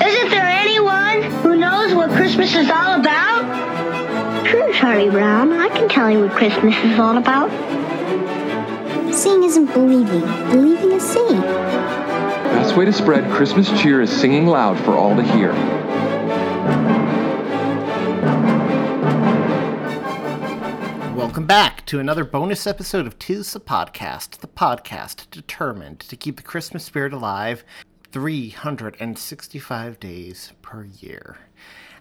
Isn't there anyone who knows what Christmas is all about? Sure, Charlie Brown. I can tell you what Christmas is all about. Seeing isn't believing. Believing is seeing. Best way to spread Christmas cheer is singing loud for all to hear. Welcome back to another bonus episode of Tis the Podcast, the podcast determined to keep the Christmas spirit alive 365 days per year.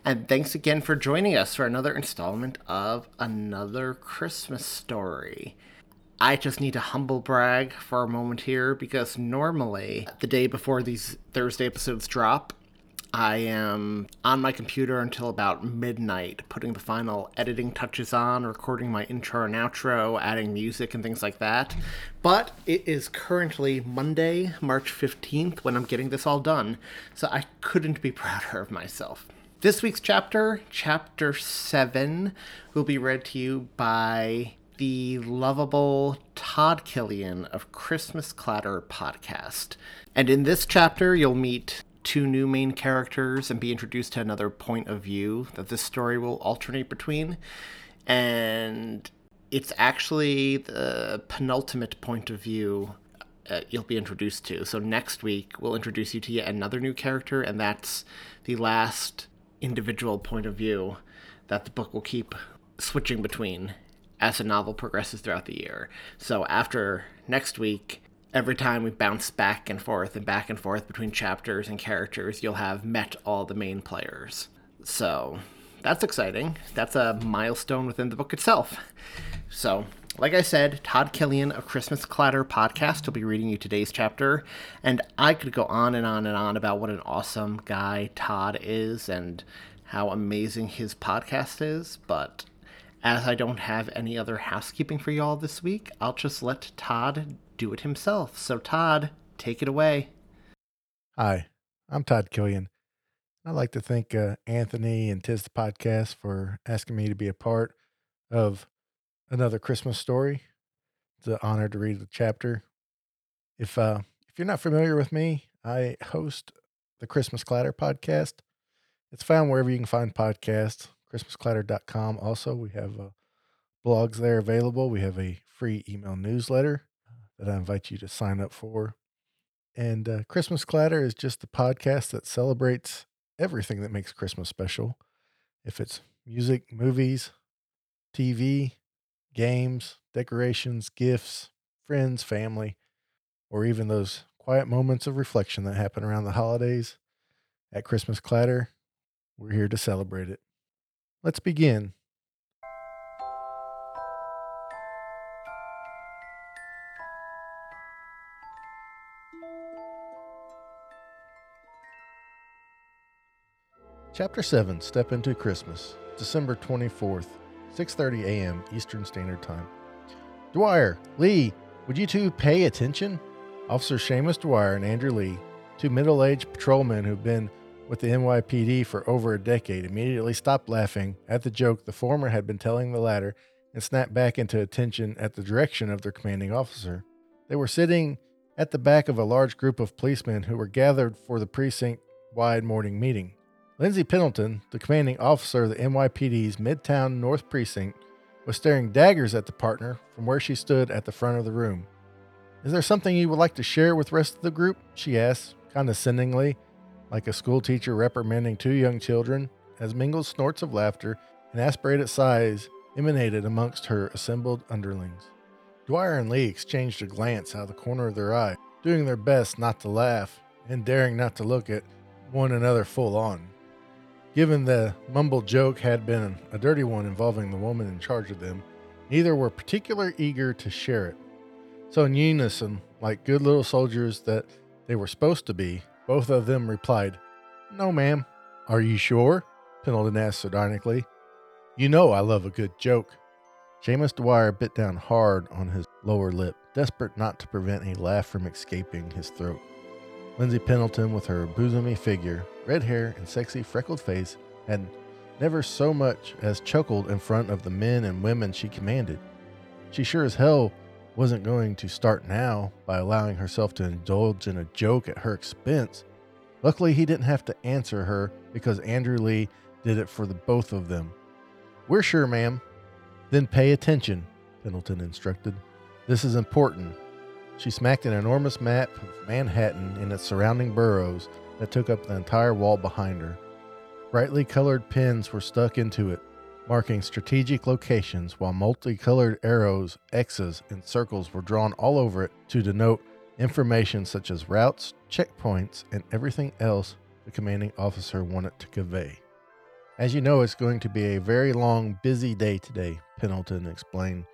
And thanks again for joining us for another installment of Another Christmas Story. I just need to humble brag for a moment here because normally, the day before these Thursday episodes drop, I am on my computer until about midnight, putting the final editing touches on, recording my intro and outro, adding music and things like that. But it is currently Monday, March 15th, when I'm getting this all done, so I couldn't be prouder of myself. This week's chapter, Chapter 7, will be read to you by the lovable Todd Killian of Christmas Clatter podcast. And in this chapter, you'll meet two new main characters and be introduced to another point of view that this story will alternate between. And it's actually the penultimate point of view uh, you'll be introduced to. So next week, we'll introduce you to yet another new character, and that's the last individual point of view that the book will keep switching between as the novel progresses throughout the year. So after next week, every time we bounce back and forth and back and forth between chapters and characters, you'll have met all the main players. So that's exciting. That's a milestone within the book itself. So, like I said, Todd Killian of Christmas Clatter podcast will be reading you today's chapter, and I could go on and on and on about what an awesome guy Todd is and how amazing his podcast is, but as I don't have any other housekeeping for y'all this week, I'll just let Todd do it himself. So, Todd, take it away. Hi, I'm Todd Killian. I'd like to thank uh, Anthony and Tis the Podcast for asking me to be a part of another Christmas story. It's an honor to read the chapter. If uh, if you're not familiar with me, I host the Christmas Clatter podcast. It's found wherever you can find podcasts. ChristmasClatter.com. Also, we have uh, blogs there available. We have a free email newsletter that I invite you to sign up for. And uh, Christmas Clatter is just the podcast that celebrates everything that makes Christmas special. If it's music, movies, TV, games, decorations, gifts, friends, family, or even those quiet moments of reflection that happen around the holidays, at Christmas Clatter, we're here to celebrate it. Let's begin. Chapter 7 Step into Christmas, December 24th, 6:30 a.m. Eastern Standard Time. Dwyer, Lee, would you two pay attention? Officer Seamus Dwyer and Andrew Lee, two middle-aged patrolmen who've been with the NYPD for over a decade, immediately stopped laughing at the joke the former had been telling the latter and snapped back into attention at the direction of their commanding officer. They were sitting at the back of a large group of policemen who were gathered for the precinct wide morning meeting. Lindsey Pendleton, the commanding officer of the NYPD's Midtown North Precinct, was staring daggers at the partner from where she stood at the front of the room. Is there something you would like to share with the rest of the group? she asked, condescendingly, like a schoolteacher reprimanding two young children, as mingled snorts of laughter and aspirated sighs emanated amongst her assembled underlings. Dwyer and Lee exchanged a glance out of the corner of their eye, doing their best not to laugh and daring not to look at one another full on. Given the mumbled joke had been a dirty one involving the woman in charge of them, neither were particularly eager to share it. So, in unison, like good little soldiers that they were supposed to be, both of them replied, No, ma'am. Are you sure? Pendleton asked sardonically. You know I love a good joke. Seamus Dwyer bit down hard on his lower lip, desperate not to prevent a laugh from escaping his throat. Lindsey Pendleton, with her bosomy figure, red hair, and sexy freckled face, had never so much as chuckled in front of the men and women she commanded. She sure as hell wasn't going to start now by allowing herself to indulge in a joke at her expense. Luckily, he didn't have to answer her because Andrew Lee did it for the both of them. We're sure, ma'am. Then pay attention, Pendleton instructed. This is important. She smacked an enormous map of Manhattan and its surrounding boroughs that took up the entire wall behind her. Brightly colored pins were stuck into it, marking strategic locations, while multicolored arrows, X's, and circles were drawn all over it to denote information such as routes, checkpoints, and everything else the commanding officer wanted to convey. As you know, it's going to be a very long, busy day today, Pendleton explained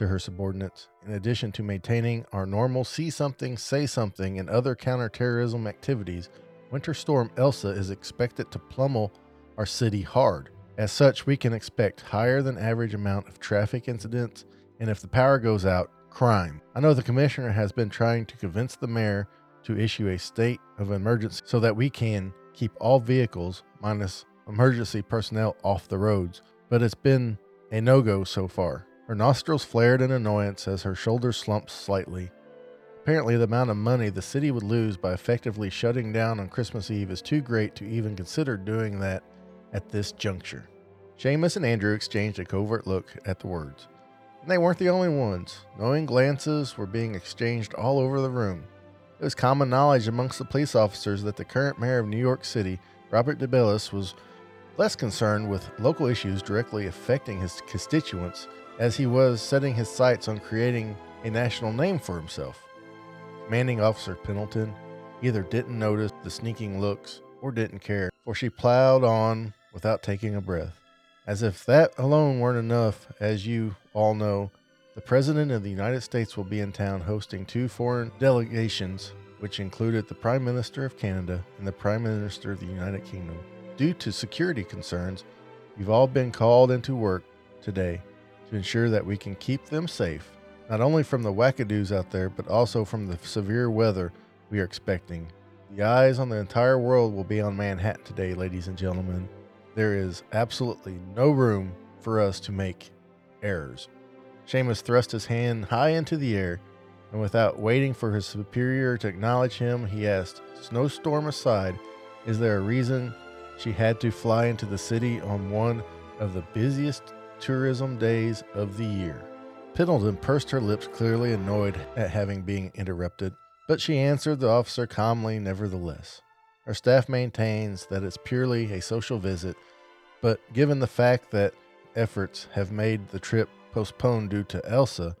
to her subordinates. In addition to maintaining our normal see something, say something, and other counterterrorism activities, Winter Storm Elsa is expected to pummel our city hard. As such, we can expect higher than average amount of traffic incidents, and if the power goes out, crime. I know the commissioner has been trying to convince the mayor to issue a state of emergency so that we can keep all vehicles, minus emergency personnel, off the roads, but it's been a no go so far. Her nostrils flared in annoyance as her shoulders slumped slightly. Apparently, the amount of money the city would lose by effectively shutting down on Christmas Eve is too great to even consider doing that at this juncture. Seamus and Andrew exchanged a covert look at the words. And they weren't the only ones. Knowing glances were being exchanged all over the room. It was common knowledge amongst the police officers that the current mayor of New York City, Robert DeBellis, was less concerned with local issues directly affecting his constituents as he was setting his sights on creating a national name for himself. Commanding Officer Pendleton either didn't notice the sneaking looks or didn't care, for she plowed on without taking a breath. As if that alone weren't enough, as you all know, the President of the United States will be in town hosting two foreign delegations, which included the Prime Minister of Canada and the Prime Minister of the United Kingdom. Due to security concerns, you've all been called into work today to ensure that we can keep them safe, not only from the wackadoos out there, but also from the severe weather we are expecting. The eyes on the entire world will be on Manhattan today, ladies and gentlemen. There is absolutely no room for us to make errors. Seamus thrust his hand high into the air, and without waiting for his superior to acknowledge him, he asked, Snowstorm aside, is there a reason she had to fly into the city on one of the busiest tourism days of the year? Pendleton pursed her lips, clearly annoyed at having been interrupted, but she answered the officer calmly nevertheless. Our staff maintains that it's purely a social visit, but given the fact that efforts have made the trip postponed due to Elsa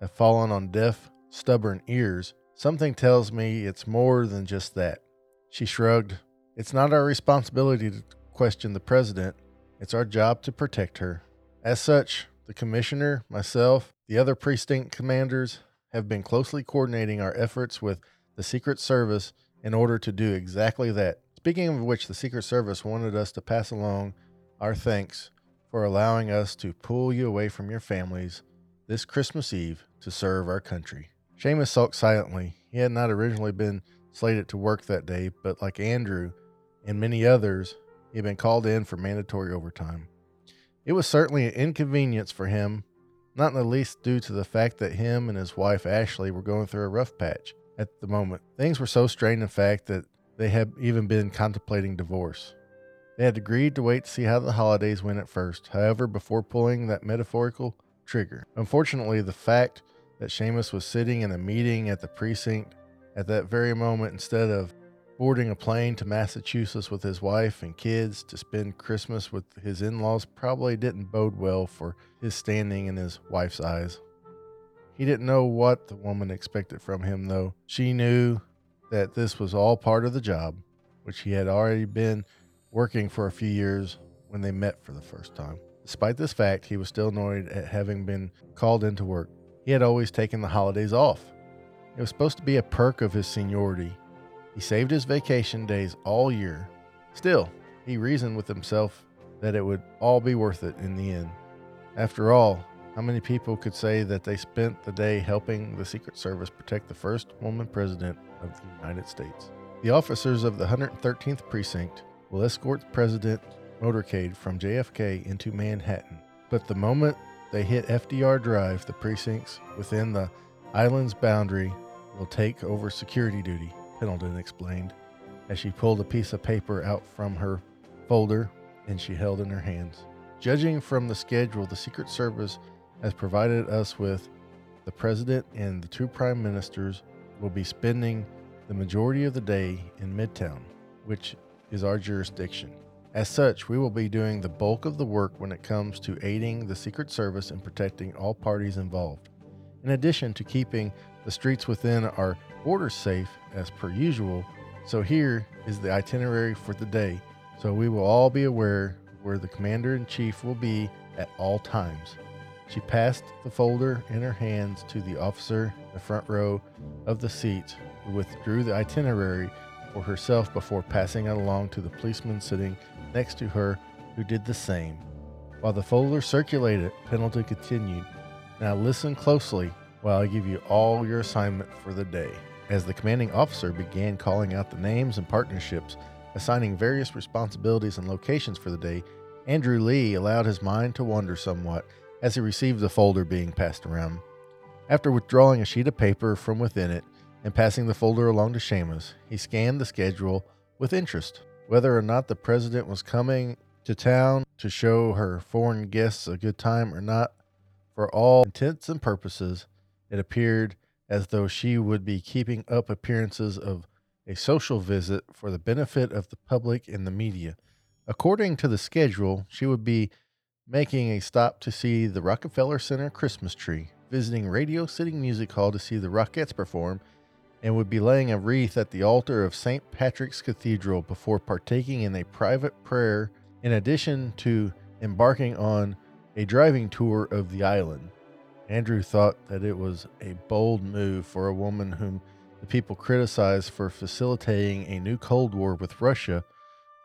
have fallen on deaf, stubborn ears, something tells me it's more than just that. She shrugged. It's not our responsibility to question the president. It's our job to protect her. As such, the commissioner, myself, the other precinct commanders have been closely coordinating our efforts with the Secret Service in order to do exactly that. Speaking of which, the Secret Service wanted us to pass along our thanks for allowing us to pull you away from your families this Christmas Eve to serve our country. Seamus sulked silently. He had not originally been slated to work that day, but like Andrew and many others, he had been called in for mandatory overtime. It was certainly an inconvenience for him, not in the least due to the fact that him and his wife Ashley were going through a rough patch at the moment. Things were so strained, in fact, that they had even been contemplating divorce. They had agreed to wait to see how the holidays went at first, however, before pulling that metaphorical trigger. Unfortunately, the fact that Seamus was sitting in a meeting at the precinct at that very moment instead of boarding a plane to Massachusetts with his wife and kids to spend Christmas with his in laws probably didn't bode well for his standing in his wife's eyes. He didn't know what the woman expected from him, though. She knew that this was all part of the job, which he had already been working for a few years when they met for the first time. Despite this fact, he was still annoyed at having been called into work. He had always taken the holidays off. It was supposed to be a perk of his seniority. He saved his vacation days all year. Still, he reasoned with himself that it would all be worth it in the end. After all, how many people could say that they spent the day helping the Secret Service protect the first woman president of the United States? The officers of the 113th Precinct will escort President motorcade from JFK into Manhattan. But the moment they hit FDR Drive, the precincts within the island's boundary will take over security duty, Pendleton explained as she pulled a piece of paper out from her folder and she held in her hands. Judging from the schedule, the Secret Service has provided us with the President and the two Prime Ministers will be spending the majority of the day in Midtown, which is our jurisdiction. As such, we will be doing the bulk of the work when it comes to aiding the Secret Service and protecting all parties involved. In addition to keeping the streets within are borders safe as per usual, so here is the itinerary for the day, so we will all be aware where the commander in chief will be at all times. She passed the folder in her hands to the officer in the front row of the seats, who withdrew the itinerary for herself before passing it along to the policeman sitting next to her, who did the same. While the folder circulated, Pendleton continued, Now listen closely while I give you all your assignment for the day. As the commanding officer began calling out the names and partnerships, assigning various responsibilities and locations for the day, Andrew Lee allowed his mind to wander somewhat as he received the folder being passed around. After withdrawing a sheet of paper from within it and passing the folder along to Seamus, he scanned the schedule with interest. Whether or not the president was coming to town to show her foreign guests a good time or not, for all intents and purposes, it appeared as though she would be keeping up appearances of a social visit for the benefit of the public and the media. According to the schedule, she would be making a stop to see the Rockefeller Center Christmas tree, visiting Radio City Music Hall to see the Rockettes perform, and would be laying a wreath at the altar of St. Patrick's Cathedral before partaking in a private prayer, in addition to embarking on a driving tour of the island. Andrew thought that it was a bold move for a woman whom the people criticized for facilitating a new Cold War with Russia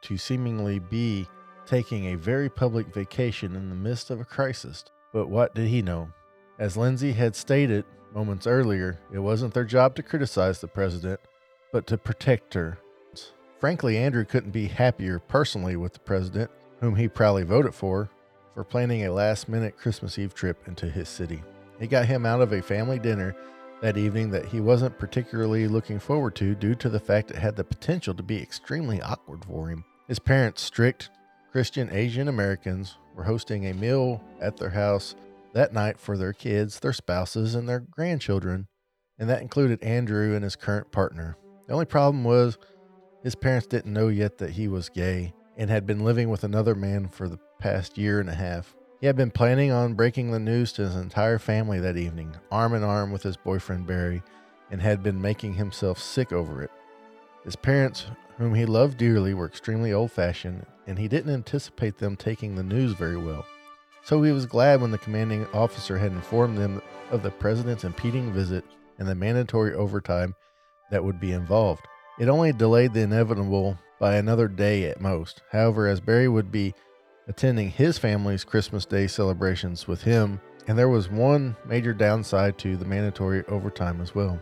to seemingly be taking a very public vacation in the midst of a crisis. But what did he know? As Lindsey had stated, moments earlier, it wasn't their job to criticize the president, but to protect her. Frankly, Andrew couldn't be happier personally with the president, whom he proudly voted for, for planning a last minute Christmas Eve trip into his city. It got him out of a family dinner that evening that he wasn't particularly looking forward to due to the fact it had the potential to be extremely awkward for him. His parents, strict Christian Asian Americans, were hosting a meal at their house that night for their kids, their spouses, and their grandchildren, and that included Andrew and his current partner. The only problem was his parents didn't know yet that he was gay and had been living with another man for the past year and a half. He had been planning on breaking the news to his entire family that evening, arm in arm with his boyfriend Barry, and had been making himself sick over it. His parents, whom he loved dearly, were extremely old fashioned, and he didn't anticipate them taking the news very well. So he was glad when the commanding officer had informed them of the president's impending visit and the mandatory overtime that would be involved. It only delayed the inevitable by another day at most. However, as Barry would be attending his family's Christmas Day celebrations with him, and there was one major downside to the mandatory overtime as well.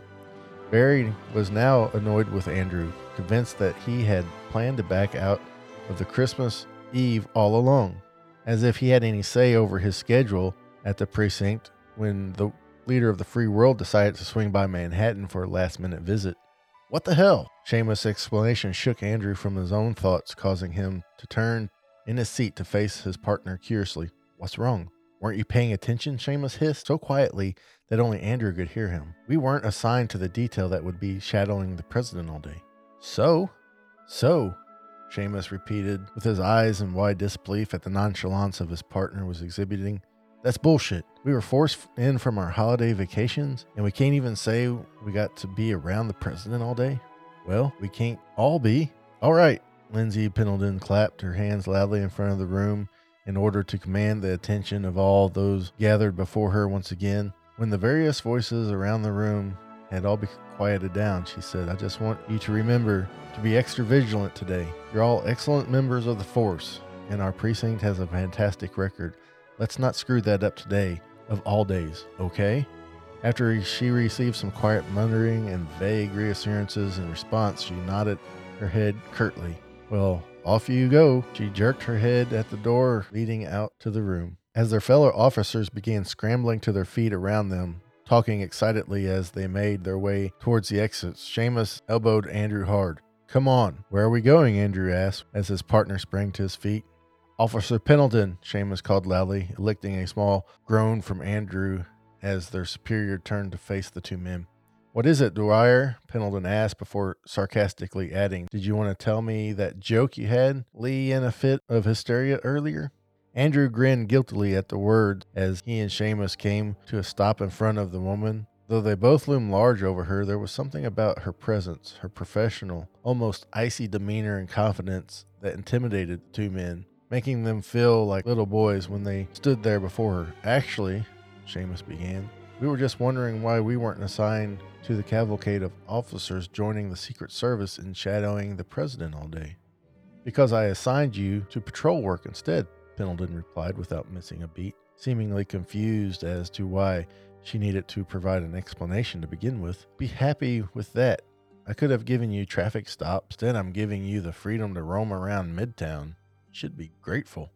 Barry was now annoyed with Andrew, convinced that he had planned to back out of the Christmas Eve all along as if he had any say over his schedule at the precinct when the leader of the free world decided to swing by Manhattan for a last minute visit. What the hell? Seamus' explanation shook Andrew from his own thoughts, causing him to turn in his seat to face his partner curiously. What's wrong? Weren't you paying attention? Seamus hissed so quietly that only Andrew could hear him. We weren't assigned to the detail that would be shadowing the president all day. So? So? Seamus repeated, with his eyes in wide disbelief at the nonchalance of his partner was exhibiting. That's bullshit. We were forced in from our holiday vacations, and we can't even say we got to be around the president all day? Well, we can't all be. All right. Lindsey Pendleton clapped her hands loudly in front of the room in order to command the attention of all those gathered before her once again. When the various voices around the room had all be quieted down, she said, I just want you to remember to be extra vigilant today. You're all excellent members of the force, and our precinct has a fantastic record. Let's not screw that up today, of all days, okay? After she received some quiet muttering and vague reassurances in response, she nodded her head curtly. Well, off you go. She jerked her head at the door leading out to the room. As their fellow officers began scrambling to their feet around them, talking excitedly as they made their way towards the exits, Seamus elbowed Andrew hard. Come on, where are we going? Andrew asked as his partner sprang to his feet. Officer Pendleton, Seamus called loudly, elicting a small groan from Andrew as their superior turned to face the two men. What is it, Dwyer? Pendleton asked before sarcastically adding, Did you want to tell me that joke you had, Lee, in a fit of hysteria earlier? Andrew grinned guiltily at the words as he and Seamus came to a stop in front of the woman. Though they both loomed large over her, there was something about her presence, her professional, almost icy demeanor and confidence that intimidated the two men, making them feel like little boys when they stood there before her. Actually, Seamus began, we were just wondering why we weren't assigned to the cavalcade of officers joining the Secret Service and shadowing the President all day. Because I assigned you to patrol work instead, Pendleton replied without missing a beat, seemingly confused as to why she needed to provide an explanation to begin with. Be happy with that. I could have given you traffic stops, then I'm giving you the freedom to roam around Midtown. Should be grateful.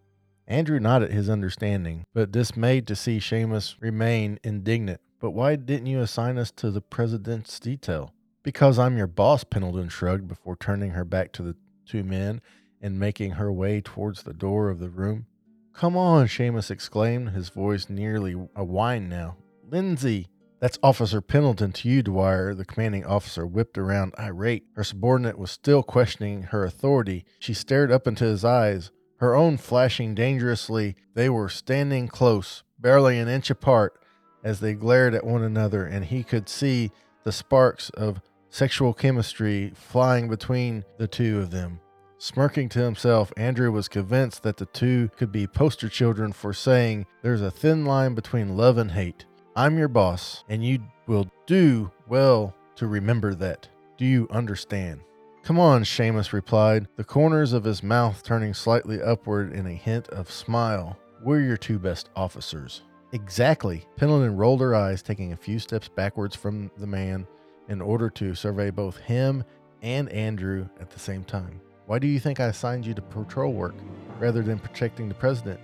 Andrew nodded his understanding, but dismayed to see Seamus remain indignant. But why didn't you assign us to the president's detail? Because I'm your boss, Pendleton shrugged before turning her back to the two men and making her way towards the door of the room. Come on, Seamus exclaimed, his voice nearly a whine now. Lindsey! That's Officer Pendleton to you, Dwyer, the commanding officer whipped around irate. Her subordinate was still questioning her authority. She stared up into his eyes, her own flashing dangerously. They were standing close, barely an inch apart, as they glared at one another, and he could see the sparks of sexual chemistry flying between the two of them. Smirking to himself, Andrew was convinced that the two could be poster children for saying there's a thin line between love and hate. I'm your boss, and you will do well to remember that. Do you understand? Come on, Seamus replied, the corners of his mouth turning slightly upward in a hint of smile. We're your two best officers. Exactly. Pendleton rolled her eyes, taking a few steps backwards from the man in order to survey both him and Andrew at the same time. Why do you think I assigned you to patrol work rather than protecting the president?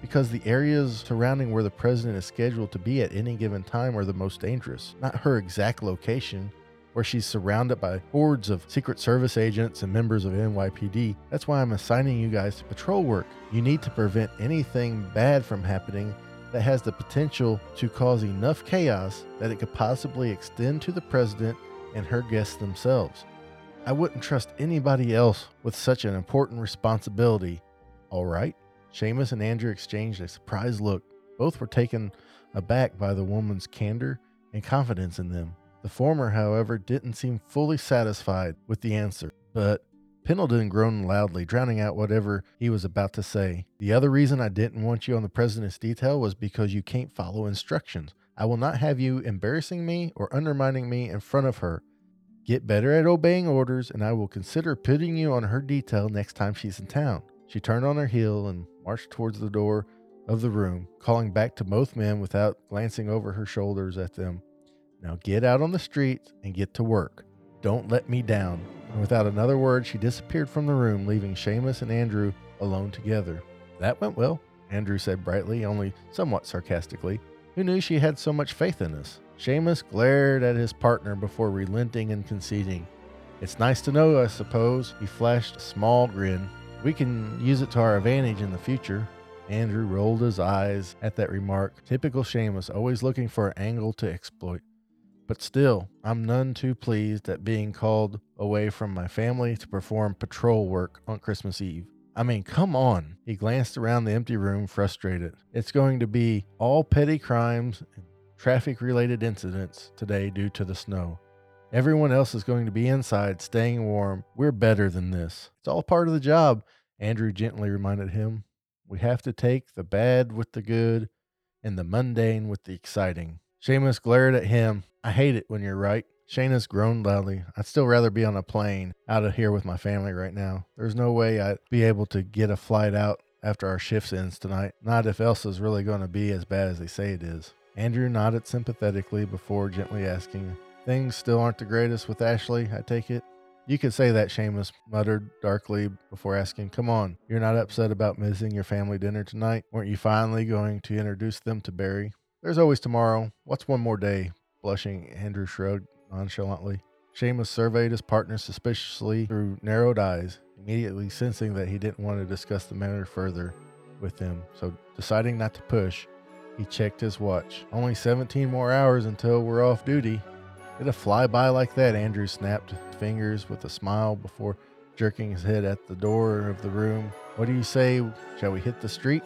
Because the areas surrounding where the president is scheduled to be at any given time are the most dangerous, not her exact location, where she's surrounded by hordes of Secret Service agents and members of NYPD. That's why I'm assigning you guys to patrol work. You need to prevent anything bad from happening that has the potential to cause enough chaos that it could possibly extend to the president and her guests themselves. I wouldn't trust anybody else with such an important responsibility. All right? Seamus and Andrew exchanged a surprised look. Both were taken aback by the woman's candor and confidence in them. The former, however, didn't seem fully satisfied with the answer, but Pendleton groaned loudly, drowning out whatever he was about to say. The other reason I didn't want you on the president's detail was because you can't follow instructions. I will not have you embarrassing me or undermining me in front of her. Get better at obeying orders, and I will consider putting you on her detail next time she's in town. She turned on her heel and marched towards the door of the room, calling back to both men without glancing over her shoulders at them. Now get out on the streets and get to work. Don't let me down. And without another word, she disappeared from the room, leaving Seamus and Andrew alone together. That went well, Andrew said brightly, only somewhat sarcastically. Who knew she had so much faith in us? Seamus glared at his partner before relenting and conceding. It's nice to know, I suppose. He flashed a small grin. We can use it to our advantage in the future. Andrew rolled his eyes at that remark. Typical Seamus, always looking for an angle to exploit. But still, I'm none too pleased at being called away from my family to perform patrol work on Christmas Eve. I mean, come on. He glanced around the empty room, frustrated. It's going to be all petty crimes and traffic related incidents today due to the snow. Everyone else is going to be inside, staying warm. We're better than this. It's all part of the job, Andrew gently reminded him. We have to take the bad with the good and the mundane with the exciting. Seamus glared at him. I hate it when you're right. Seamus groaned loudly. I'd still rather be on a plane out of here with my family right now. There's no way I'd be able to get a flight out after our shifts ends tonight. Not if Elsa's really going to be as bad as they say it is. Andrew nodded sympathetically before gently asking, Things still aren't the greatest with Ashley, I take it? You could say that, Seamus muttered darkly before asking, Come on, you're not upset about missing your family dinner tonight? Weren't you finally going to introduce them to Barry? There's always tomorrow. What's one more day? Blushing, Andrew shrugged nonchalantly. Seamus surveyed his partner suspiciously through narrowed eyes, immediately sensing that he didn't want to discuss the matter further with him. So, deciding not to push, he checked his watch. Only 17 more hours until we're off duty. It'll fly by like that? Andrew snapped fingers with a smile before jerking his head at the door of the room. What do you say? Shall we hit the street?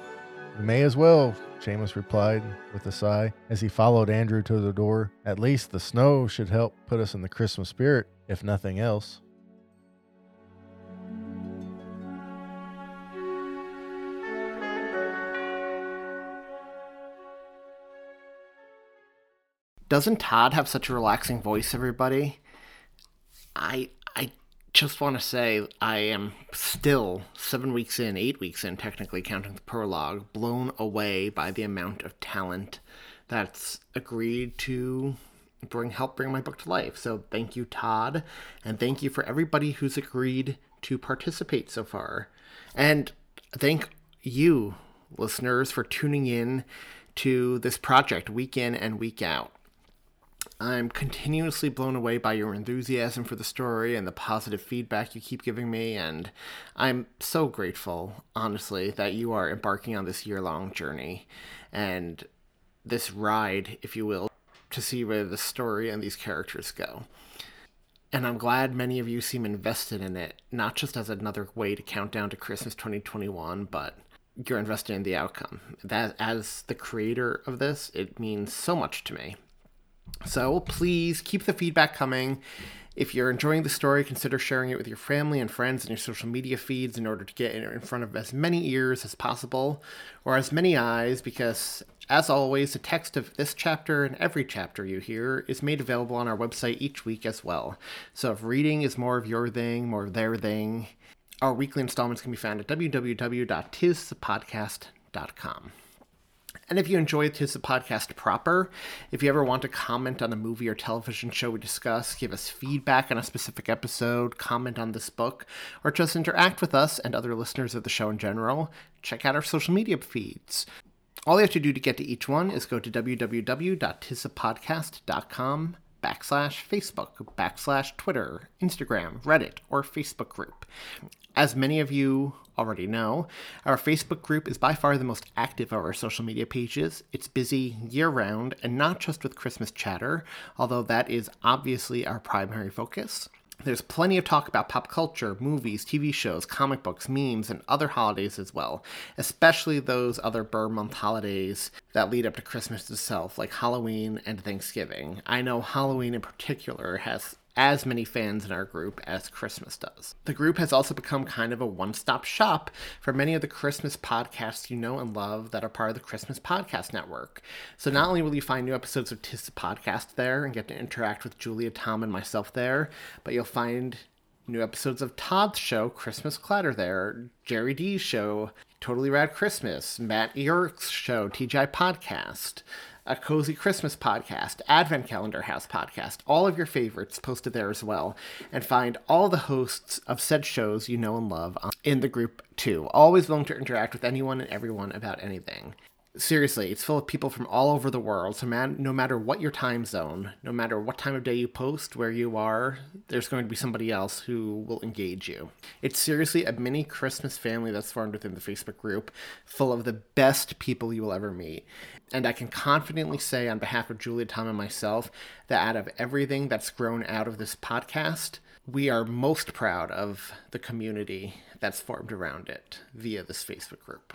May as well, Seamus replied with a sigh as he followed Andrew to the door. At least the snow should help put us in the Christmas spirit, if nothing else. Doesn't Todd have such a relaxing voice, everybody? I I just want to say I am still seven weeks in, eight weeks in, technically counting the prologue, blown away by the amount of talent that's agreed to bring help bring my book to life. So thank you, Todd, and thank you for everybody who's agreed to participate so far, and thank you, listeners, for tuning in to this project week in and week out. I'm continuously blown away by your enthusiasm for the story and the positive feedback you keep giving me, and I'm so grateful, honestly, that you are embarking on this year long journey and this ride, if you will, to see where the story and these characters go. And I'm glad many of you seem invested in it, not just as another way to count down to Christmas 2021, but you're invested in the outcome. That as the creator of this, it means so much to me. So please keep the feedback coming. If you're enjoying the story, consider sharing it with your family and friends and your social media feeds in order to get in front of as many ears as possible, or as many eyes, because as always, the text of this chapter and every chapter you hear is made available on our website each week as well. So if reading is more of your thing, more their thing, our weekly installments can be found at www.tisthepodcast.com. And if you enjoy Tis the Podcast proper, if you ever want to comment on a movie or television show we discuss, give us feedback on a specific episode, comment on this book, or just interact with us and other listeners of the show in general, check out our social media feeds. All you have to do to get to each one is go to www.tisthepodcast.com backslash Facebook, backslash Twitter, Instagram, Reddit, or Facebook group. As many of you already know, our Facebook group is by far the most active of our social media pages. It's busy year round and not just with Christmas chatter, although that is obviously our primary focus. There's plenty of talk about pop culture, movies, TV shows, comic books, memes, and other holidays as well, especially those other ber month holidays that lead up to Christmas itself, like Halloween and Thanksgiving. I know Halloween in particular has as many fans in our group as Christmas does. The group has also become kind of a one stop shop for many of the Christmas podcasts you know and love that are part of the Christmas Podcast Network. So not only will you find new episodes of Tis the Podcast there and get to interact with Julia, Tom, and myself there, but you'll find new episodes of Todd's show, Christmas Clatter, there, Jerry D's show, Totally Rad Christmas, Matt Eurich's show, TGI Podcast a cozy Christmas podcast, Advent Calendar House podcast, all of your favorites posted there as well, and find all the hosts of said shows you know and love in the group too. Always willing to interact with anyone and everyone about anything. Seriously, it's full of people from all over the world. So, man, no matter what your time zone, no matter what time of day you post, where you are, there's going to be somebody else who will engage you. It's seriously a mini Christmas family that's formed within the Facebook group, full of the best people you will ever meet. And I can confidently say, on behalf of Julia, Tom, and myself, that out of everything that's grown out of this podcast, we are most proud of the community that's formed around it via this Facebook group.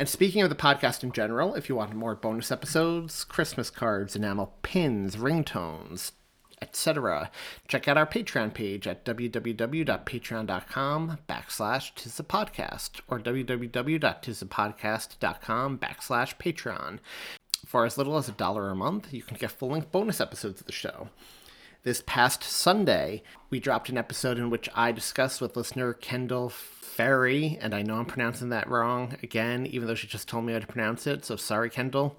And speaking of the podcast in general, if you want more bonus episodes, Christmas cards, enamel pins, ringtones, etc., check out our Patreon page at www.patreon.com backslash tisthepodcast or www.tisthepodcast.com backslash patreon. For as little as a dollar a month, you can get full length bonus episodes of the show. This past Sunday, we dropped an episode in which I discussed with listener Kendall Ferry, and I know I'm pronouncing that wrong again, even though she just told me how to pronounce it, so sorry, Kendall,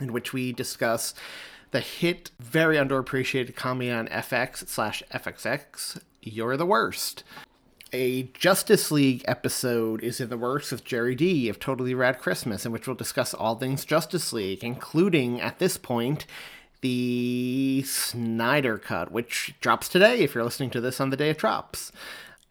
in which we discuss the hit, very underappreciated comedy on FX slash FXX, You're the Worst. A Justice League episode is in the works with Jerry D of Totally Rad Christmas, in which we'll discuss all things Justice League, including, at this point, the Snyder Cut, which drops today if you're listening to this on the day it drops.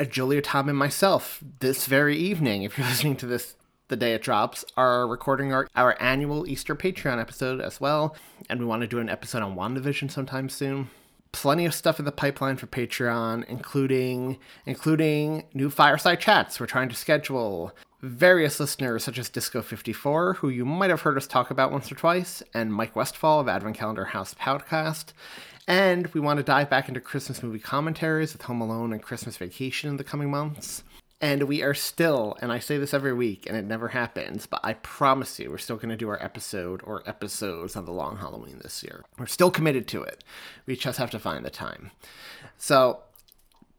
Julia, Tom, and myself, this very evening, if you're listening to this the day it drops, are recording our, our annual Easter Patreon episode as well. And we want to do an episode on WandaVision sometime soon. Plenty of stuff in the pipeline for Patreon, including including new fireside chats we're trying to schedule. Various listeners such as Disco54, who you might have heard us talk about once or twice, and Mike Westfall of Advent Calendar House Podcast. And we want to dive back into Christmas movie commentaries with Home Alone and Christmas Vacation in the coming months. And we are still, and I say this every week, and it never happens, but I promise you, we're still going to do our episode or episodes on the long Halloween this year. We're still committed to it. We just have to find the time. So,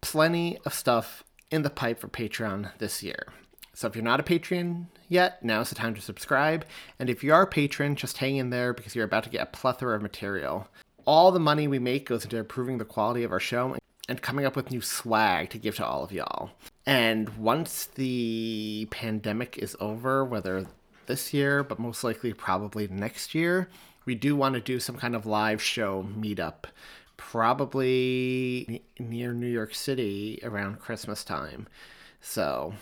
plenty of stuff in the pipe for Patreon this year. So, if you're not a patron yet, now's the time to subscribe. And if you are a patron, just hang in there because you're about to get a plethora of material. All the money we make goes into improving the quality of our show and coming up with new swag to give to all of y'all. And once the pandemic is over, whether this year, but most likely probably next year, we do want to do some kind of live show meetup, probably near New York City around Christmas time. So,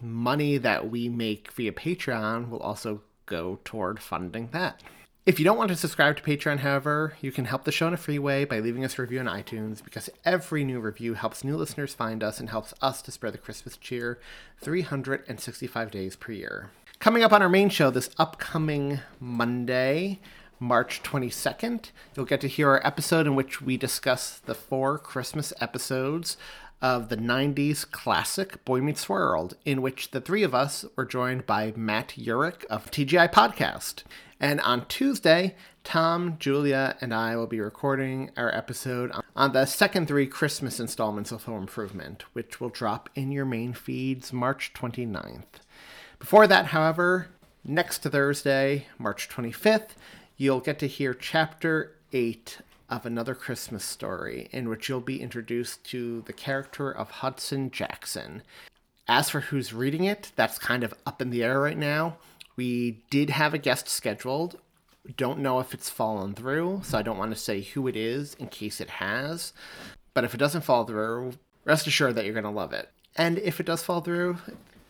money that we make via Patreon will also go toward funding that. If you don't want to subscribe to Patreon, however, you can help the show in a free way by leaving us a review on iTunes because every new review helps new listeners find us and helps us to spread the Christmas cheer 365 days per year. Coming up on our main show this upcoming Monday, March 22nd, you'll get to hear our episode in which we discuss the four Christmas episodes of the 90s classic Boy Meets World, in which the three of us were joined by Matt Eurich of TGI Podcast. And on Tuesday, Tom, Julia, and I will be recording our episode on the second three Christmas installments of Home Improvement, which will drop in your main feeds March 29th. Before that, however, next Thursday, March 25th, you'll get to hear Chapter 8 of Another Christmas Story, in which you'll be introduced to the character of Hudson Jackson. As for who's reading it, that's kind of up in the air right now. We did have a guest scheduled. Don't know if it's fallen through, so I don't want to say who it is in case it has. But if it doesn't fall through, rest assured that you're going to love it. And if it does fall through,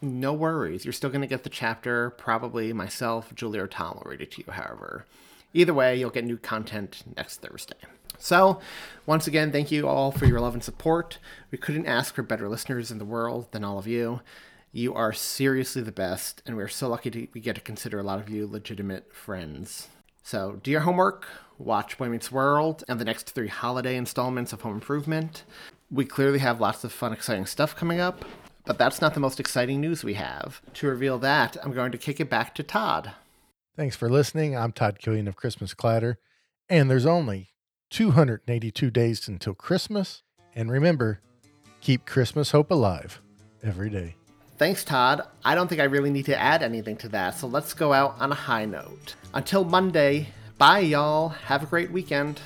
no worries. You're still going to get the chapter. Probably myself, Julia, or Tom will read it to you, however. Either way, you'll get new content next Thursday. So, once again, thank you all for your love and support. We couldn't ask for better listeners in the world than all of you. You are seriously the best, and we're so lucky to we get to consider a lot of you legitimate friends. So do your homework, watch Boy Meets World, and the next three holiday installments of Home Improvement. We clearly have lots of fun, exciting stuff coming up, but that's not the most exciting news we have. To reveal that, I'm going to kick it back to Todd. Thanks for listening. I'm Todd Killian of Christmas Clatter, and there's only 282 days until Christmas. And remember, keep Christmas hope alive every day. Thanks, Todd. I don't think I really need to add anything to that, so let's go out on a high note. Until Monday, bye, y'all. Have a great weekend.